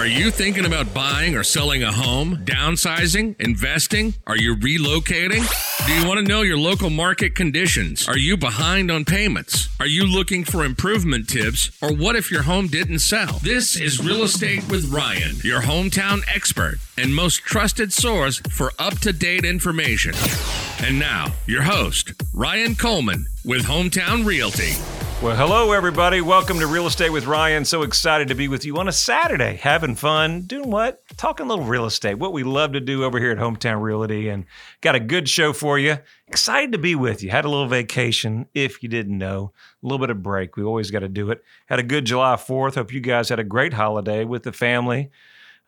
Are you thinking about buying or selling a home, downsizing, investing? Are you relocating? Do you want to know your local market conditions? Are you behind on payments? Are you looking for improvement tips? Or what if your home didn't sell? This is Real Estate with Ryan, your hometown expert and most trusted source for up to date information. And now, your host, Ryan Coleman with Hometown Realty. Well, hello, everybody. Welcome to Real Estate with Ryan. So excited to be with you on a Saturday, having fun, doing what? Talking a little real estate, what we love to do over here at Hometown Realty, and got a good show for you. Excited to be with you. Had a little vacation, if you didn't know, a little bit of break. We always got to do it. Had a good July 4th. Hope you guys had a great holiday with the family.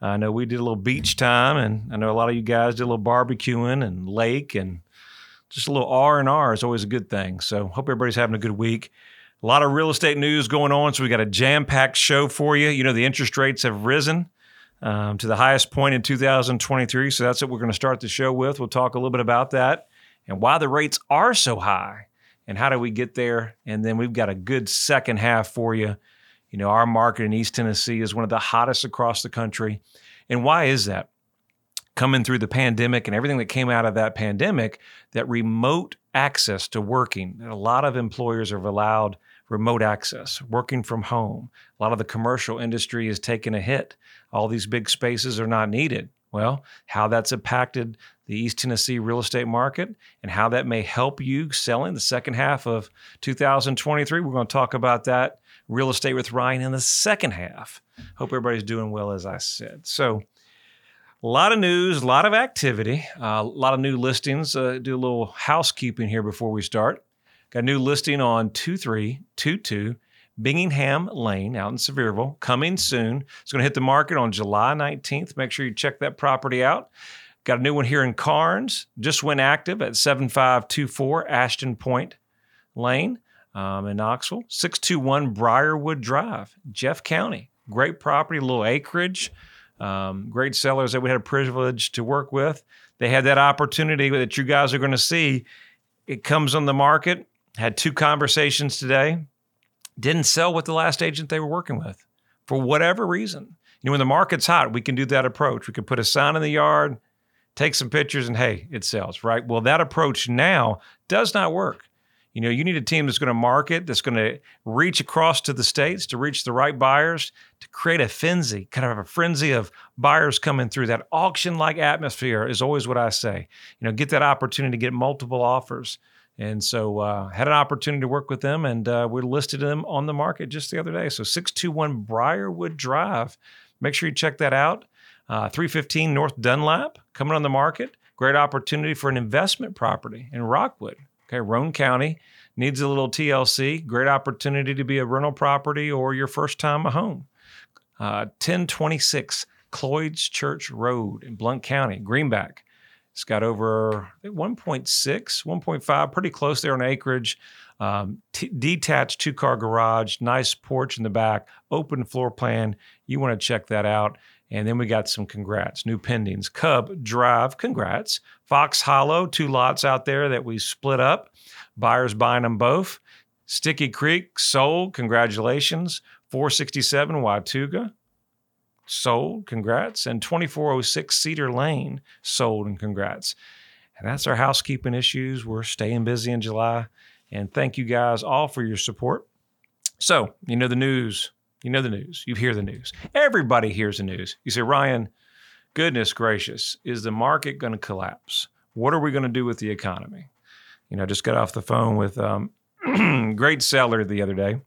I know we did a little beach time, and I know a lot of you guys did a little barbecuing and lake, and just a little R and R is always a good thing. So hope everybody's having a good week. A lot of real estate news going on, so we got a jam-packed show for you. You know, the interest rates have risen um, to the highest point in 2023, so that's what we're going to start the show with. We'll talk a little bit about that and why the rates are so high, and how do we get there. And then we've got a good second half for you. You know, our market in East Tennessee is one of the hottest across the country, and why is that? coming through the pandemic and everything that came out of that pandemic, that remote access to working, a lot of employers have allowed remote access, working from home. A lot of the commercial industry is taking a hit. All these big spaces are not needed. Well, how that's impacted the East Tennessee real estate market and how that may help you selling the second half of 2023. We're going to talk about that real estate with Ryan in the second half. Hope everybody's doing well, as I said. So, a lot of news, a lot of activity, uh, a lot of new listings. Uh, do a little housekeeping here before we start. Got a new listing on 2322 Bingingham Lane out in Sevierville coming soon. It's going to hit the market on July 19th. Make sure you check that property out. Got a new one here in Karns. Just went active at 7524 Ashton Point Lane um, in Knoxville. 621 Briarwood Drive, Jeff County. Great property, little acreage. Um, great sellers that we had a privilege to work with. They had that opportunity that you guys are going to see. It comes on the market. Had two conversations today. Didn't sell with the last agent they were working with for whatever reason. You know, when the market's hot, we can do that approach. We can put a sign in the yard, take some pictures, and hey, it sells, right? Well, that approach now does not work. You know, you need a team that's going to market, that's going to reach across to the states to reach the right buyers, to create a frenzy, kind of a frenzy of buyers coming through. That auction like atmosphere is always what I say. You know, get that opportunity to get multiple offers. And so uh, had an opportunity to work with them, and uh, we listed them on the market just the other day. So 621 Briarwood Drive. Make sure you check that out. Uh, 315 North Dunlap coming on the market. Great opportunity for an investment property in Rockwood. Okay, Roane County needs a little TLC. Great opportunity to be a rental property or your first time a home. Uh, 1026 Cloyd's Church Road in Blount County, Greenback. It's got over 1.6, 1.5, pretty close there on acreage. Um, t- detached two car garage, nice porch in the back, open floor plan. You want to check that out. And then we got some congrats, new pendings. Cub Drive, congrats. Fox Hollow, two lots out there that we split up. Buyers buying them both. Sticky Creek, sold, congratulations. 467 Watauga, sold, congrats. And 2406 Cedar Lane, sold, and congrats. And that's our housekeeping issues. We're staying busy in July. And thank you guys all for your support. So, you know the news you know the news. You hear the news. Everybody hears the news. You say, Ryan, goodness gracious, is the market going to collapse? What are we going to do with the economy? You know, I just got off the phone with um, great seller the other day.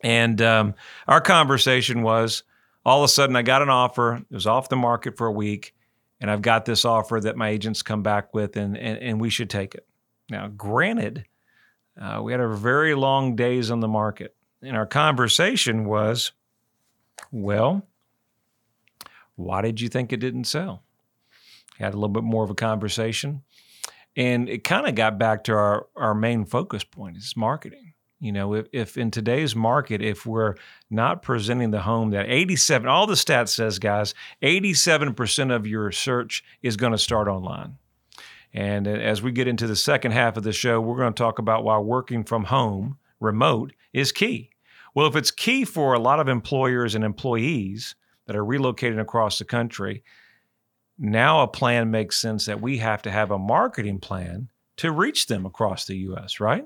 And um, our conversation was all of a sudden I got an offer. It was off the market for a week. And I've got this offer that my agents come back with, and, and, and we should take it. Now, granted, uh, we had a very long days on the market in our conversation was, well, why did you think it didn't sell? Had a little bit more of a conversation. And it kind of got back to our, our main focus point is marketing. You know, if, if in today's market, if we're not presenting the home that 87, all the stats says, guys, 87% of your search is going to start online. And as we get into the second half of the show, we're going to talk about why working from home remote is key. Well, if it's key for a lot of employers and employees, that are relocating across the country, now a plan makes sense that we have to have a marketing plan to reach them across the US, right?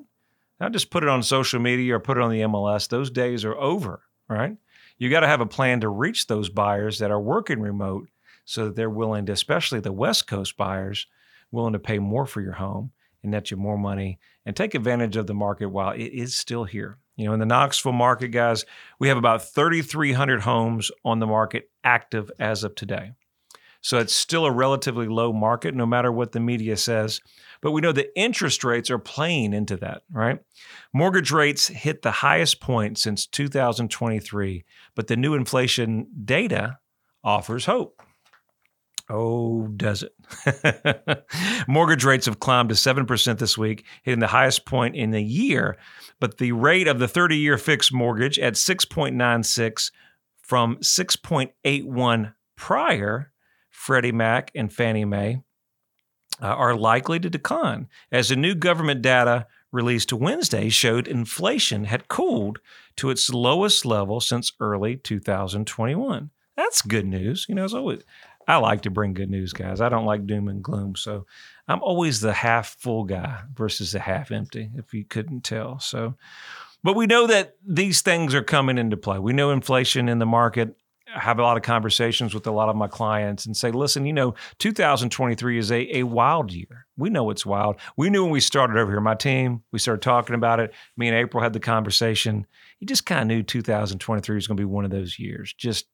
Not just put it on social media or put it on the MLS. Those days are over, right? You got to have a plan to reach those buyers that are working remote so that they're willing to, especially the West Coast buyers, willing to pay more for your home and net you more money and take advantage of the market while it is still here. You know, in the Knoxville market, guys, we have about 3,300 homes on the market active as of today. So it's still a relatively low market, no matter what the media says. But we know the interest rates are playing into that, right? Mortgage rates hit the highest point since 2023, but the new inflation data offers hope. Oh, does it? Mortgage rates have climbed to 7% this week, hitting the highest point in a year. But the rate of the 30 year fixed mortgage at 6.96 from 6.81 prior, Freddie Mac and Fannie Mae uh, are likely to decline as the new government data released Wednesday showed inflation had cooled to its lowest level since early 2021. That's good news. You know, it's always I like to bring good news, guys. I don't like doom and gloom. So I'm always the half full guy versus the half empty, if you couldn't tell. So, but we know that these things are coming into play. We know inflation in the market. Have a lot of conversations with a lot of my clients and say, listen, you know, 2023 is a, a wild year. We know it's wild. We knew when we started over here, my team, we started talking about it. Me and April had the conversation. You just kind of knew 2023 was going to be one of those years. Just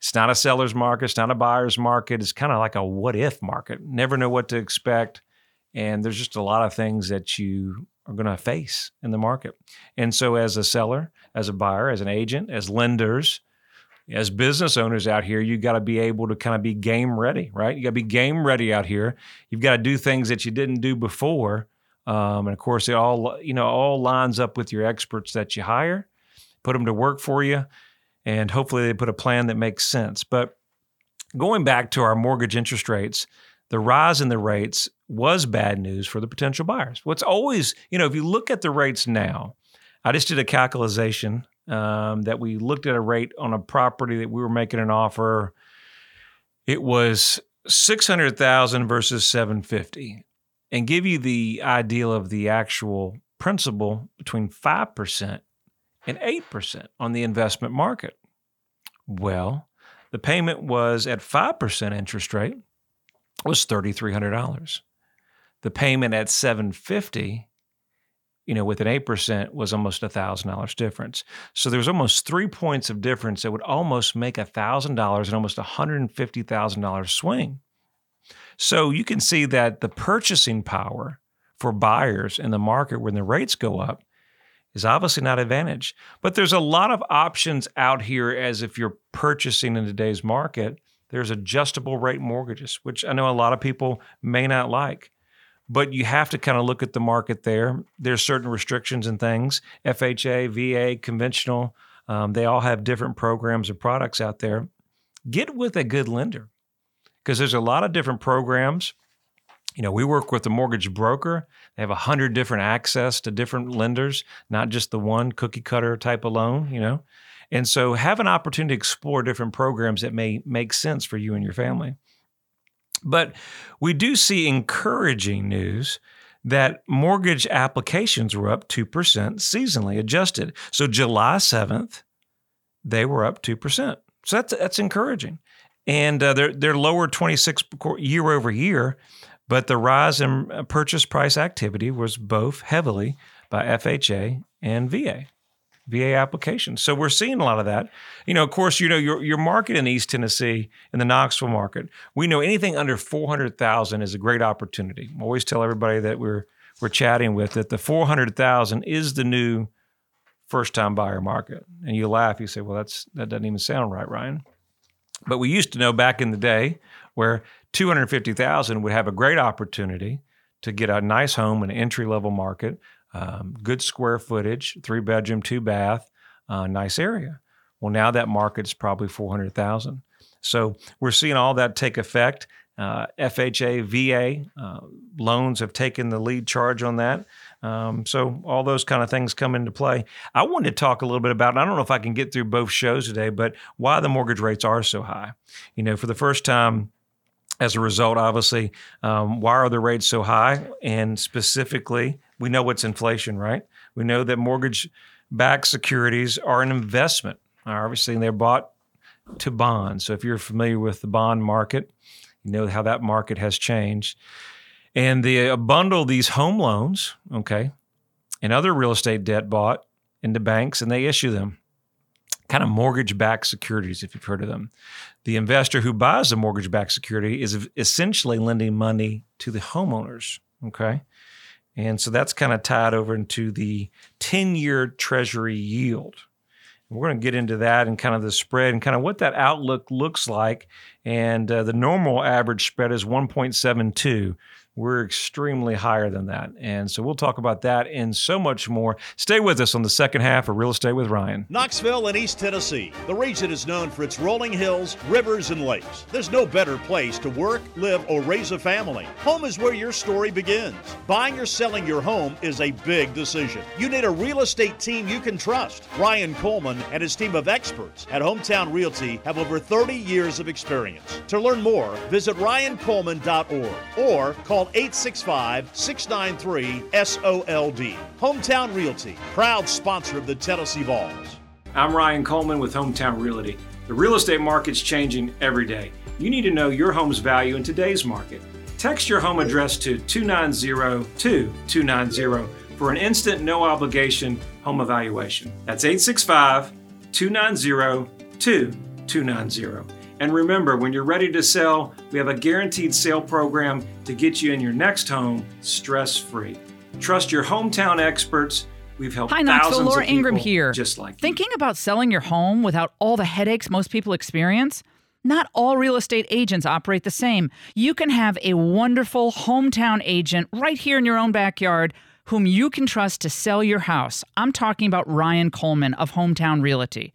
it's not a seller's market. It's not a buyer's market. It's kind of like a what if market. Never know what to expect. And there's just a lot of things that you are going to face in the market. And so, as a seller, as a buyer, as an agent, as lenders, as business owners out here, you got to be able to kind of be game ready, right? You got to be game ready out here. You've got to do things that you didn't do before. Um, and of course, it all you know all lines up with your experts that you hire, put them to work for you and hopefully they put a plan that makes sense. But going back to our mortgage interest rates, the rise in the rates was bad news for the potential buyers. What's always, you know, if you look at the rates now, I just did a calculation um, that we looked at a rate on a property that we were making an offer. It was six hundred thousand versus seven fifty, and give you the ideal of the actual principal between five percent and 8% on the investment market. Well, the payment was at 5% interest rate was $3300. The payment at 750 you know, with an 8% was almost $1,000 difference. So there was almost three points of difference that would almost make $1,000 and almost $150,000 swing. So you can see that the purchasing power for buyers in the market when the rates go up is obviously not advantage. But there's a lot of options out here as if you're purchasing in today's market. There's adjustable rate mortgages, which I know a lot of people may not like. But you have to kind of look at the market there. There's certain restrictions and things. FHA, VA, conventional, um, they all have different programs and products out there. Get with a good lender because there's a lot of different programs you know, we work with a mortgage broker. They have a hundred different access to different lenders, not just the one cookie cutter type of loan, you know. And so have an opportunity to explore different programs that may make sense for you and your family. But we do see encouraging news that mortgage applications were up 2% seasonally adjusted. So July 7th, they were up 2%. So that's, that's encouraging. And uh, they're, they're lower 26 year over year but the rise in uh, purchase price activity was both heavily by FHA and VA. VA applications. So we're seeing a lot of that. You know, of course, you know your your market in East Tennessee, in the Knoxville market, we know anything under four hundred thousand is a great opportunity. I always tell everybody that we're we're chatting with that the four hundred thousand is the new first time buyer market. And you laugh, you say, "Well, that's that doesn't even sound right, Ryan." But we used to know back in the day where 250,000 would have a great opportunity to get a nice home in an entry level market, um, good square footage, three bedroom, two bath, uh, nice area. Well, now that market's probably 400,000. So we're seeing all that take effect. Uh, FHA, VA uh, loans have taken the lead charge on that. Um, so all those kind of things come into play. I wanted to talk a little bit about. I don't know if I can get through both shows today, but why the mortgage rates are so high. You know, for the first time as a result, obviously, um, why are the rates so high? And specifically, we know what's inflation, right? We know that mortgage backed securities are an investment. Obviously, they're bought to bonds. So if you're familiar with the bond market, you know how that market has changed. And they uh, bundle these home loans, okay, and other real estate debt bought into banks and they issue them kind of mortgage backed securities, if you've heard of them. The investor who buys the mortgage backed security is essentially lending money to the homeowners. Okay. And so that's kind of tied over into the 10 year treasury yield. We're going to get into that and kind of the spread and kind of what that outlook looks like. And uh, the normal average spread is 1.72. We're extremely higher than that. And so we'll talk about that and so much more. Stay with us on the second half of Real Estate with Ryan. Knoxville and East Tennessee. The region is known for its rolling hills, rivers, and lakes. There's no better place to work, live, or raise a family. Home is where your story begins. Buying or selling your home is a big decision. You need a real estate team you can trust. Ryan Coleman and his team of experts at Hometown Realty have over 30 years of experience. To learn more, visit ryancoleman.org or call 865 693 SOLD. Hometown Realty, proud sponsor of the Tennessee Vols. I'm Ryan Coleman with Hometown Realty. The real estate market's changing every day. You need to know your home's value in today's market. Text your home address to 290 2290 for an instant, no obligation home evaluation. That's 865 290 2290. And remember, when you're ready to sell, we have a guaranteed sale program to get you in your next home stress free. Trust your hometown experts. We've helped Hi, Knoxville. Laura Ingraham here. Just like Thinking you. about selling your home without all the headaches most people experience? Not all real estate agents operate the same. You can have a wonderful hometown agent right here in your own backyard whom you can trust to sell your house. I'm talking about Ryan Coleman of Hometown Realty.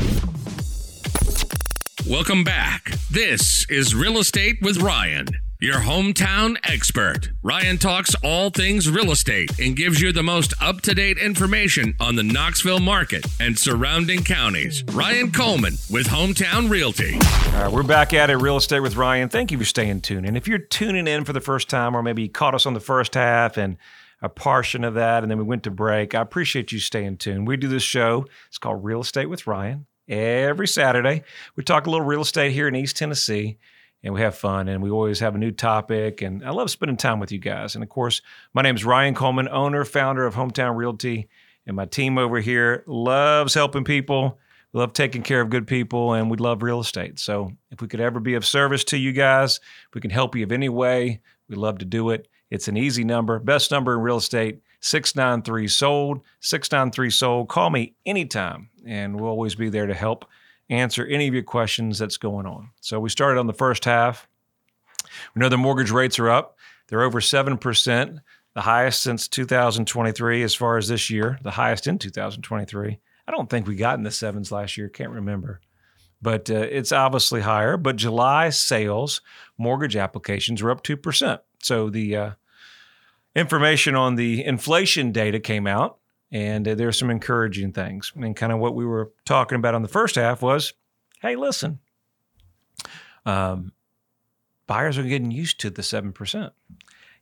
Welcome back. This is Real Estate with Ryan, your hometown expert. Ryan talks all things real estate and gives you the most up to date information on the Knoxville market and surrounding counties. Ryan Coleman with Hometown Realty. All right, we're back at it, Real Estate with Ryan. Thank you for staying tuned. And if you're tuning in for the first time, or maybe you caught us on the first half and a portion of that, and then we went to break, I appreciate you staying tuned. We do this show, it's called Real Estate with Ryan every Saturday. We talk a little real estate here in East Tennessee and we have fun and we always have a new topic and I love spending time with you guys. And of course, my name is Ryan Coleman, owner, founder of Hometown Realty, and my team over here loves helping people. We love taking care of good people and we love real estate. So if we could ever be of service to you guys, we can help you in any way, we love to do it. It's an easy number, best number in real estate, 693 sold, 693 sold. Call me anytime and we'll always be there to help answer any of your questions that's going on. So we started on the first half. We know the mortgage rates are up. They're over 7%, the highest since 2023 as far as this year, the highest in 2023. I don't think we got in the sevens last year, can't remember. But uh, it's obviously higher. But July sales, mortgage applications were up 2%. So the uh, information on the inflation data came out and uh, there's some encouraging things. And kind of what we were talking about on the first half was, hey, listen, um, buyers are getting used to the seven percent.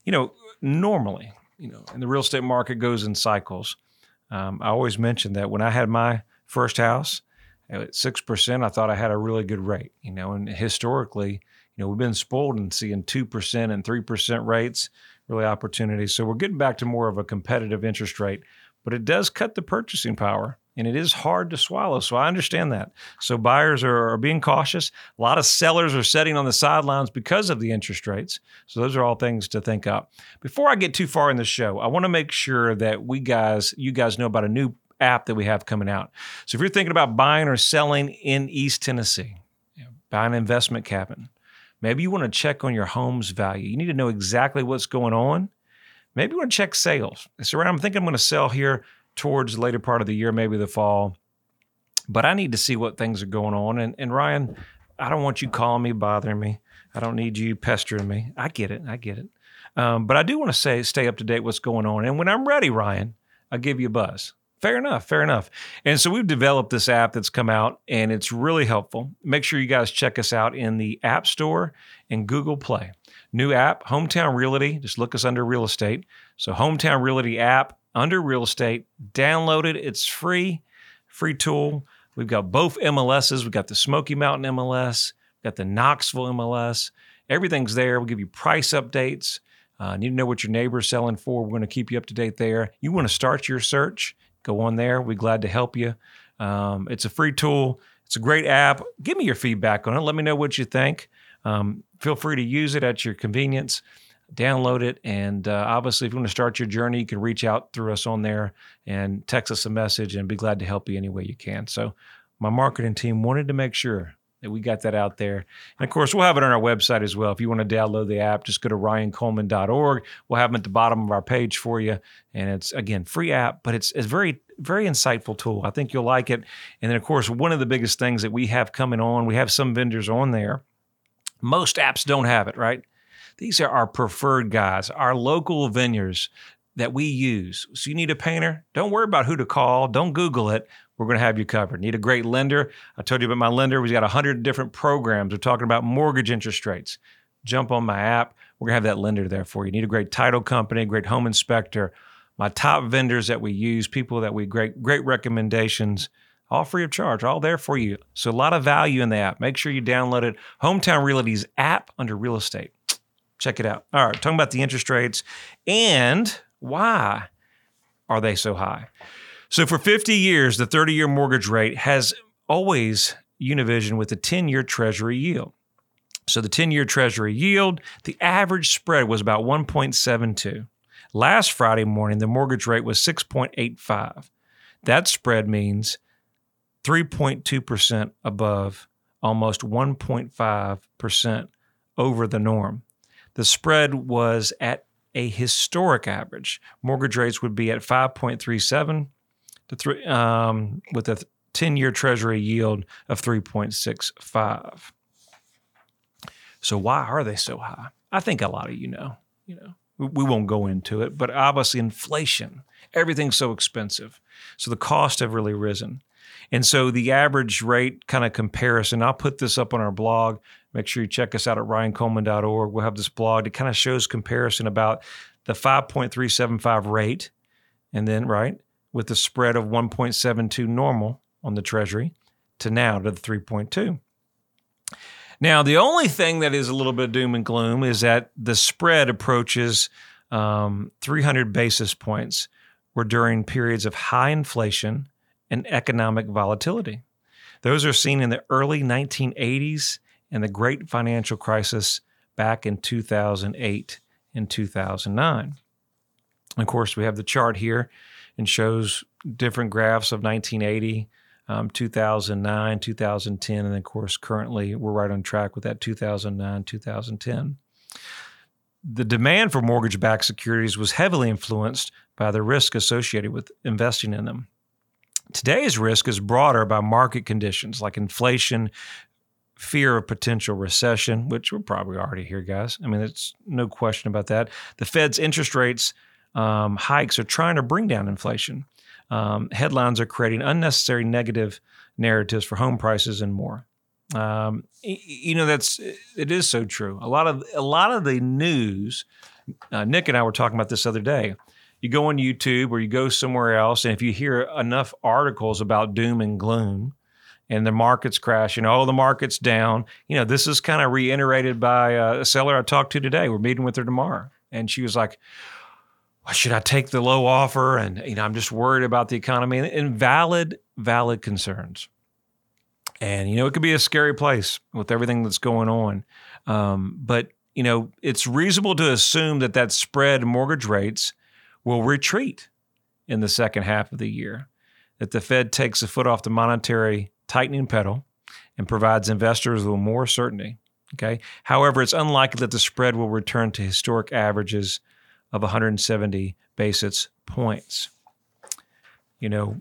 You know, normally, you know, and the real estate market goes in cycles. Um, I always mention that when I had my first house, At six percent, I thought I had a really good rate. You know, and historically, you know, we've been spoiled and seeing two percent and three percent rates, really opportunities. So we're getting back to more of a competitive interest rate, but it does cut the purchasing power and it is hard to swallow. So I understand that. So buyers are, are, being cautious. A lot of sellers are sitting on the sidelines because of the interest rates. So those are all things to think of. Before I get too far in the show, I want to make sure that we guys, you guys know about a new app that we have coming out. So if you're thinking about buying or selling in East Tennessee, know, an investment cabin, maybe you want to check on your home's value. You need to know exactly what's going on. Maybe you want to check sales. So I'm thinking I'm going to sell here towards the later part of the year, maybe the fall. But I need to see what things are going on. And, and Ryan, I don't want you calling me, bothering me. I don't need you pestering me. I get it. I get it. Um, but I do want to say, stay up to date what's going on. And when I'm ready, Ryan, I'll give you a buzz. Fair enough. Fair enough. And so we've developed this app that's come out and it's really helpful. Make sure you guys check us out in the App Store and Google Play. New app, Hometown Realty. Just look us under real estate. So, Hometown Realty app under real estate. Download it. It's free, free tool. We've got both MLSs. We've got the Smoky Mountain MLS, we've got the Knoxville MLS. Everything's there. We'll give you price updates. Uh, need to know what your neighbor's selling for. We're going to keep you up to date there. You want to start your search? Go on there. We're glad to help you. Um, it's a free tool. It's a great app. Give me your feedback on it. Let me know what you think. Um, feel free to use it at your convenience download it. And uh, obviously, if you want to start your journey, you can reach out through us on there and text us a message and be glad to help you any way you can. So, my marketing team wanted to make sure that we got that out there. And of course, we'll have it on our website as well. If you want to download the app, just go to ryancoleman.org. We'll have them at the bottom of our page for you. And it's, again, free app, but it's, it's very, very insightful tool. I think you'll like it. And then, of course, one of the biggest things that we have coming on, we have some vendors on there. Most apps don't have it, right? These are our preferred guys, our local vineyards that we use. So you need a painter? Don't worry about who to call. Don't Google it. We're going to have you covered. Need a great lender? I told you about my lender. We've got 100 different programs. We're talking about mortgage interest rates. Jump on my app. We're going to have that lender there for you. Need a great title company, great home inspector. My top vendors that we use, people that we great great recommendations, all free of charge, all there for you. So a lot of value in the app. Make sure you download it. Hometown Realty's app under real estate. Check it out. All right, talking about the interest rates and why are they so high? So, for 50 years, the 30 year mortgage rate has always Univision with a 10 year Treasury yield. So, the 10 year Treasury yield, the average spread was about 1.72. Last Friday morning, the mortgage rate was 6.85. That spread means 3.2% above, almost 1.5% over the norm the spread was at a historic average. Mortgage rates would be at 5.37 to three, um, with a 10 year treasury yield of 3.65. So why are they so high? I think a lot of you know. You know, we won't go into it, but obviously inflation, everything's so expensive. So the costs have really risen. And so the average rate kind of comparison, I'll put this up on our blog. Make sure you check us out at ryancoleman.org. We'll have this blog that kind of shows comparison about the 5.375 rate and then, right, with the spread of 1.72 normal on the Treasury to now to the 3.2. Now, the only thing that is a little bit doom and gloom is that the spread approaches um, 300 basis points, where during periods of high inflation and economic volatility. Those are seen in the early 1980s and the great financial crisis back in 2008 and 2009. Of course, we have the chart here and shows different graphs of 1980, um, 2009, 2010, and of course, currently we're right on track with that 2009, 2010. The demand for mortgage backed securities was heavily influenced by the risk associated with investing in them. Today's risk is broader by market conditions like inflation, fear of potential recession, which we're probably already here, guys. I mean, it's no question about that. The Fed's interest rates um, hikes are trying to bring down inflation. Um, headlines are creating unnecessary negative narratives for home prices and more. Um, you know, that's it is so true. A lot of a lot of the news. Uh, Nick and I were talking about this other day you go on YouTube or you go somewhere else, and if you hear enough articles about doom and gloom, and the market's crashing. Oh, the market's down. You know, this is kind of reiterated by uh, a seller I talked to today. We're meeting with her tomorrow. And she was like, should I take the low offer? And, you know, I'm just worried about the economy and valid, valid concerns. And, you know, it could be a scary place with everything that's going on. Um, but, you know, it's reasonable to assume that that spread mortgage rates will retreat in the second half of the year, that the Fed takes a foot off the monetary tightening pedal and provides investors with more certainty. Okay. However, it's unlikely that the spread will return to historic averages of 170 basis points. You know,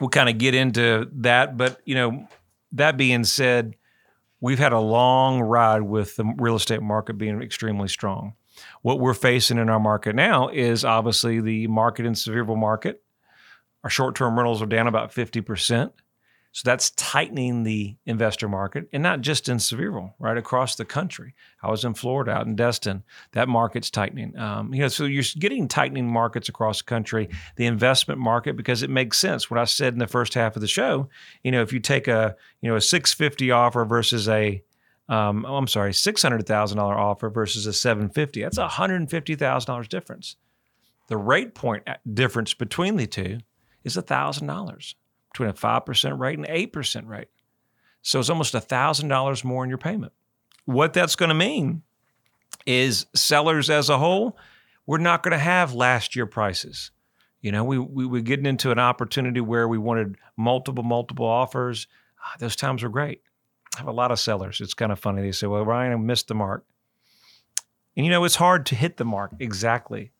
we'll kind of get into that, but you know, that being said, we've had a long ride with the real estate market being extremely strong. What we're facing in our market now is obviously the market in Sevierville market. Our short-term rentals are down about 50%. So that's tightening the investor market, and not just in Sevierville, right across the country. I was in Florida, out in Destin. That market's tightening. Um, you know, so you're getting tightening markets across the country. The investment market, because it makes sense. What I said in the first half of the show, you know, if you take a you know a 650 offer versus a um, oh, I'm sorry, six hundred thousand dollar offer versus a seven fifty. That's a hundred and fifty thousand dollars difference. The rate point difference between the two is a thousand dollars between a 5% rate and 8% rate. So it's almost $1,000 more in your payment. What that's going to mean is sellers as a whole, we're not going to have last year prices. You know, we, we were getting into an opportunity where we wanted multiple, multiple offers. Ah, those times were great. I have a lot of sellers. It's kind of funny. They say, well, Ryan, I missed the mark. And you know, it's hard to hit the mark exactly.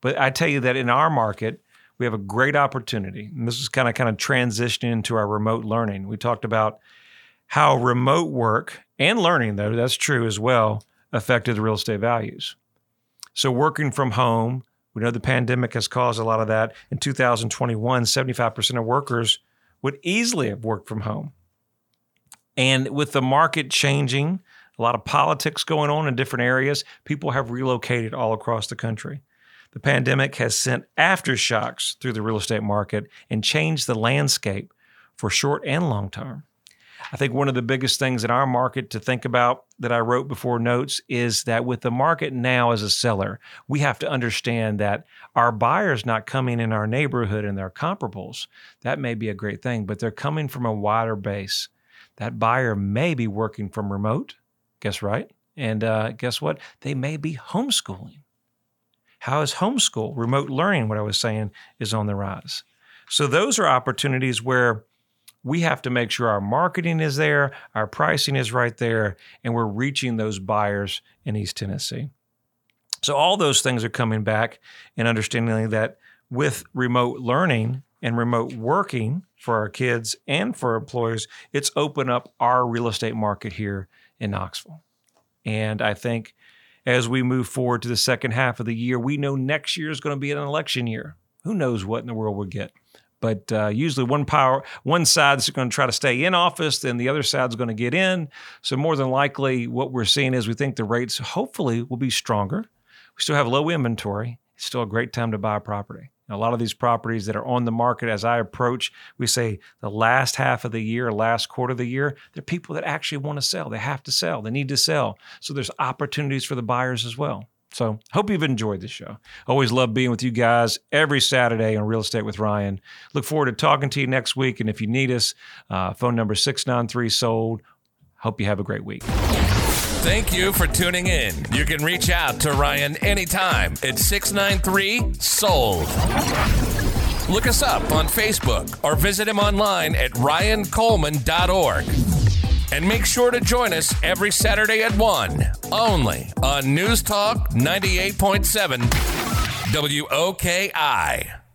But I tell you that in our market, we have a great opportunity. And this is kind of kind of transitioning into our remote learning. We talked about how remote work and learning, though, that's true as well, affected the real estate values. So working from home, we know the pandemic has caused a lot of that. In 2021, 75% of workers would easily have worked from home. And with the market changing, a lot of politics going on in different areas, people have relocated all across the country. The pandemic has sent aftershocks through the real estate market and changed the landscape for short and long term. I think one of the biggest things in our market to think about that I wrote before notes is that with the market now as a seller, we have to understand that our buyers not coming in our neighborhood and their comparables. That may be a great thing, but they're coming from a wider base. That buyer may be working from remote, guess right? And uh, guess what? They may be homeschooling. How is homeschool, remote learning, what I was saying, is on the rise? So those are opportunities where we have to make sure our marketing is there, our pricing is right there, and we're reaching those buyers in East Tennessee. So all those things are coming back and understanding that with remote learning and remote working for our kids and for employers, it's opened up our real estate market here in Knoxville. And I think as we move forward to the second half of the year. We know next year is going to be an election year. Who knows what in the world we'll get? But uh, usually, one power, one side's going to try to stay in office, then the other side's going to get in. So more than likely, what we're seeing is we think the rates hopefully will be stronger. We still have low inventory. It's still a great time to buy a property a lot of these properties that are on the market as I approach, we say the last half of the year, last quarter of the year, they're people that actually want to sell. They have to sell. They need to sell. So there's opportunities for the buyers as well. So hope you've enjoyed this show. Always love being with you guys every Saturday on Real Estate with Ryan. Look forward to talking to you next week. And if you need us, uh, phone number 693 sold. Hope you have a great week. Thank you for tuning in. You can reach out to Ryan anytime at 693 Sold. Look us up on Facebook or visit him online at ryancoleman.org. And make sure to join us every Saturday at 1, only on News Talk 98.7 WOKI.